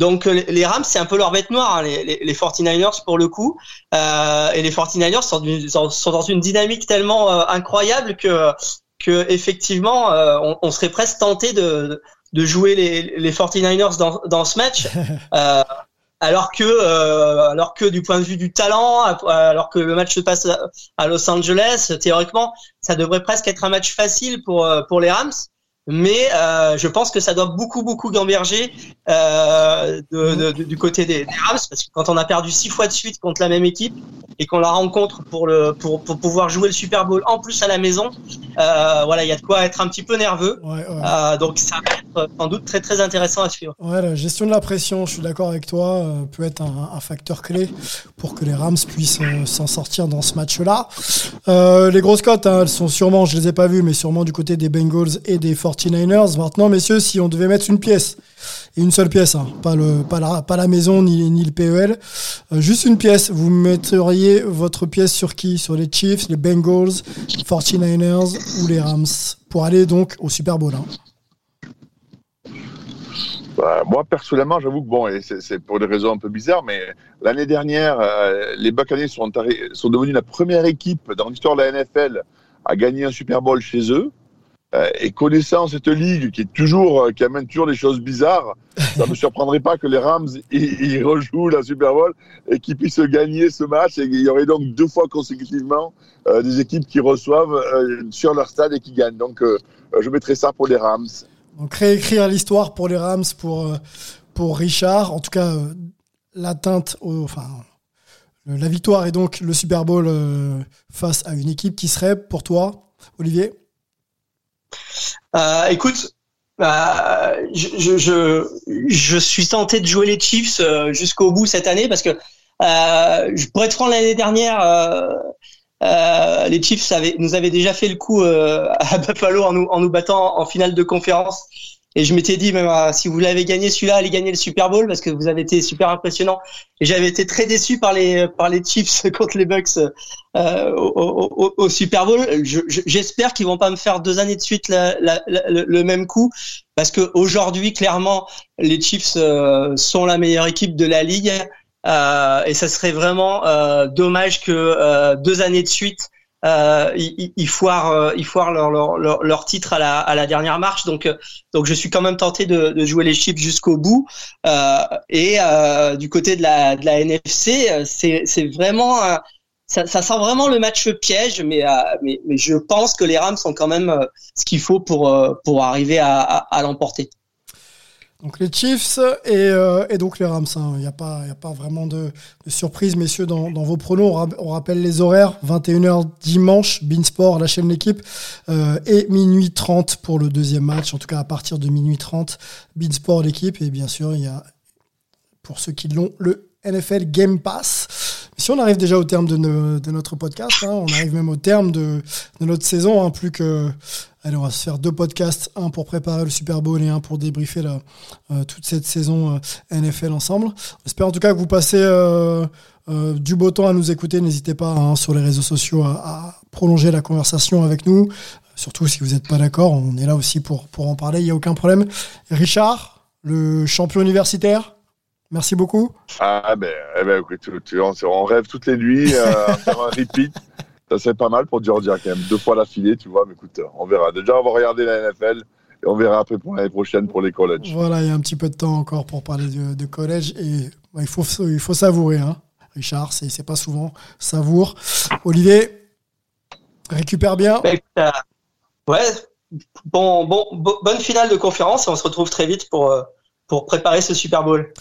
Donc les, Rams c'est un peu leur bête noire, hein, les, les, les, 49ers pour le coup. Euh, et les 49ers sont, sont, dans une dynamique tellement euh, incroyable que que effectivement euh, on, on, serait presque tenté de de jouer les, les 49ers dans, dans ce match. alors que euh, alors que du point de vue du talent, alors que le match se passe à Los Angeles, théoriquement, ça devrait presque être un match facile pour euh, pour les Rams mais euh, je pense que ça doit beaucoup beaucoup gamberger euh, de, de, du côté des, des, Rams parce que quand on a perdu six fois de suite contre la même équipe et qu'on la rencontre pour le pour, pour pouvoir jouer le Super Bowl en plus à la maison, euh, voilà, il y a de quoi être un petit peu nerveux. Ouais, ouais. Donc ça va être sans doute très très intéressant à suivre. Ouais, la gestion de la pression, je suis d'accord avec toi, peut être un, un, facteur clé pour que les Rams puissent s'en sortir dans ce match-là. les grosses cotes, hein, elles sont sûrement, je les ai pas vues, mais sûrement du côté des Bengals et des 49ers. Maintenant, messieurs, si on devait mettre une pièce, et une seule pièce, hein, pas, le, pas, la, pas la maison ni, ni le PEL, euh, juste une pièce, vous metteriez votre pièce sur qui? Sur les Chiefs, les Bengals, les 49ers ou les Rams Pour aller donc au Super Bowl. Hein. Bah, moi, personnellement, j'avoue que bon, c'est pour des raisons un peu bizarres, mais l'année dernière, euh, les Buccaneers sont, sont devenus la première équipe dans l'histoire de la NFL à gagner un Super Bowl chez eux. Euh, et connaissant cette ligue qui est toujours, euh, qui amène toujours des choses bizarres, ça me surprendrait pas que les Rams ils, rejouent la Super Bowl et qu'ils puissent gagner ce match. Et il y aurait donc deux fois consécutivement euh, des équipes qui reçoivent sur leur stade et qui gagnent. Donc je mettrai ça pour les Rams. Donc réécrire l'histoire pour les Rams, pour pour Richard. En tout cas, l'atteinte, enfin la victoire et donc le Super Bowl face à une équipe qui serait pour toi, Olivier? Euh, écoute, euh, je, je, je, suis tenté de jouer les Chiefs euh, jusqu'au bout cette année parce que euh, pour être franc l'année dernière, les Chiefs nous avaient déjà fait le coup à Buffalo en nous battant en finale de conférence et je m'étais dit, même euh, si vous l'avez gagné celui-là, allez gagner le Super Bowl parce que vous avez été super impressionnant. Et j'avais été très déçu par les par les Chiefs contre les Bucks euh, au, au, Super Bowl. J'espère qu'ils vont pas me faire deux années de suite la, la, le même coup parce que aujourd'hui, clairement, les Chiefs euh, sont la meilleure équipe de la ligue. Euh, et ça serait vraiment euh, dommage que deux années de suite euh, ils, ils, foirent, euh, ils foirent leur, leur, leur, titre à la, à la dernière marche. Donc, euh, donc je suis quand même tenté de, de jouer les chips jusqu'au bout. Euh, et euh, du côté de la, de la NFC, c'est, c'est vraiment ça, ça, sent vraiment le match piège, mais, mais, mais je pense que les Rams sont quand même ce qu'il faut pour, pour arriver à, à, à l'emporter. Donc les Chiefs et, euh, donc les Rams. Hein. Il n'y a, pas, a pas vraiment de, surprise, messieurs, dans, vos pronos. On, rappelle les horaires. 21h dimanche, Beansport, la chaîne L'équipe. Euh, et minuit 30 pour le deuxième match. En tout cas, à partir de minuit 30, Beansport, l'équipe. Et bien sûr, il y a, pour ceux qui l'ont, le NFL Game Pass. Si on arrive déjà au terme de, notre podcast, hein, on arrive même au terme de, de notre saison, hein, plus que Allez, on va se faire deux podcasts, un pour préparer le Super Bowl et un pour débriefer la, euh, toute cette saison euh, NFL ensemble. J'espère en tout cas que vous passez euh, du beau temps à nous écouter. N'hésitez pas hein, sur les réseaux sociaux à, à, prolonger la conversation avec nous. Surtout si vous n'êtes pas d'accord, on est là aussi pour, pour en parler, il n'y a aucun problème. Richard, le champion universitaire, merci beaucoup. Ah ben, eh ben écoute, on, on, rêve toutes les nuits à faire un repeat ça serait pas mal pour Georgia quand même. Deux fois l'affilée, tu vois. Mais écoute, on verra. Déjà, on va regarder la NFL et on verra après pour l'année prochaine pour les collèges. Voilà, il y a un petit peu de temps encore pour parler de, de collège et bah, il, faut, il faut savourer. Hein. Richard, c'est pas souvent. Savoure. Olivier, récupère bien. Euh, ouais, bon, bon, bonne finale de conférence et on se retrouve très vite pour, euh, pour préparer ce Super Bowl.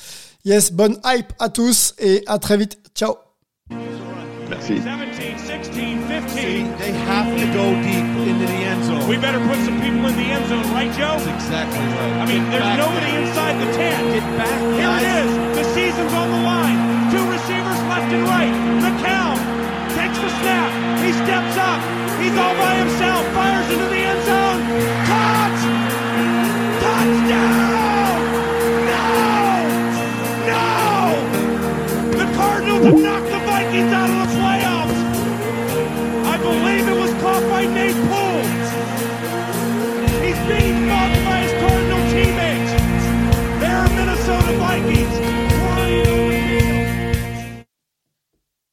Yes, bonne hype à tous et à très vite. Ciao. Merci. 16, 15. They have to go deep into the end zone. We better put some people in the end zone, right, Joe? That's exactly right. I mean, there's nobody inside the 10. Get back, Here guys. it is. The season's on the line. Two receivers left and right. McCown takes the snap. He steps up. He's all by himself. Fires into the end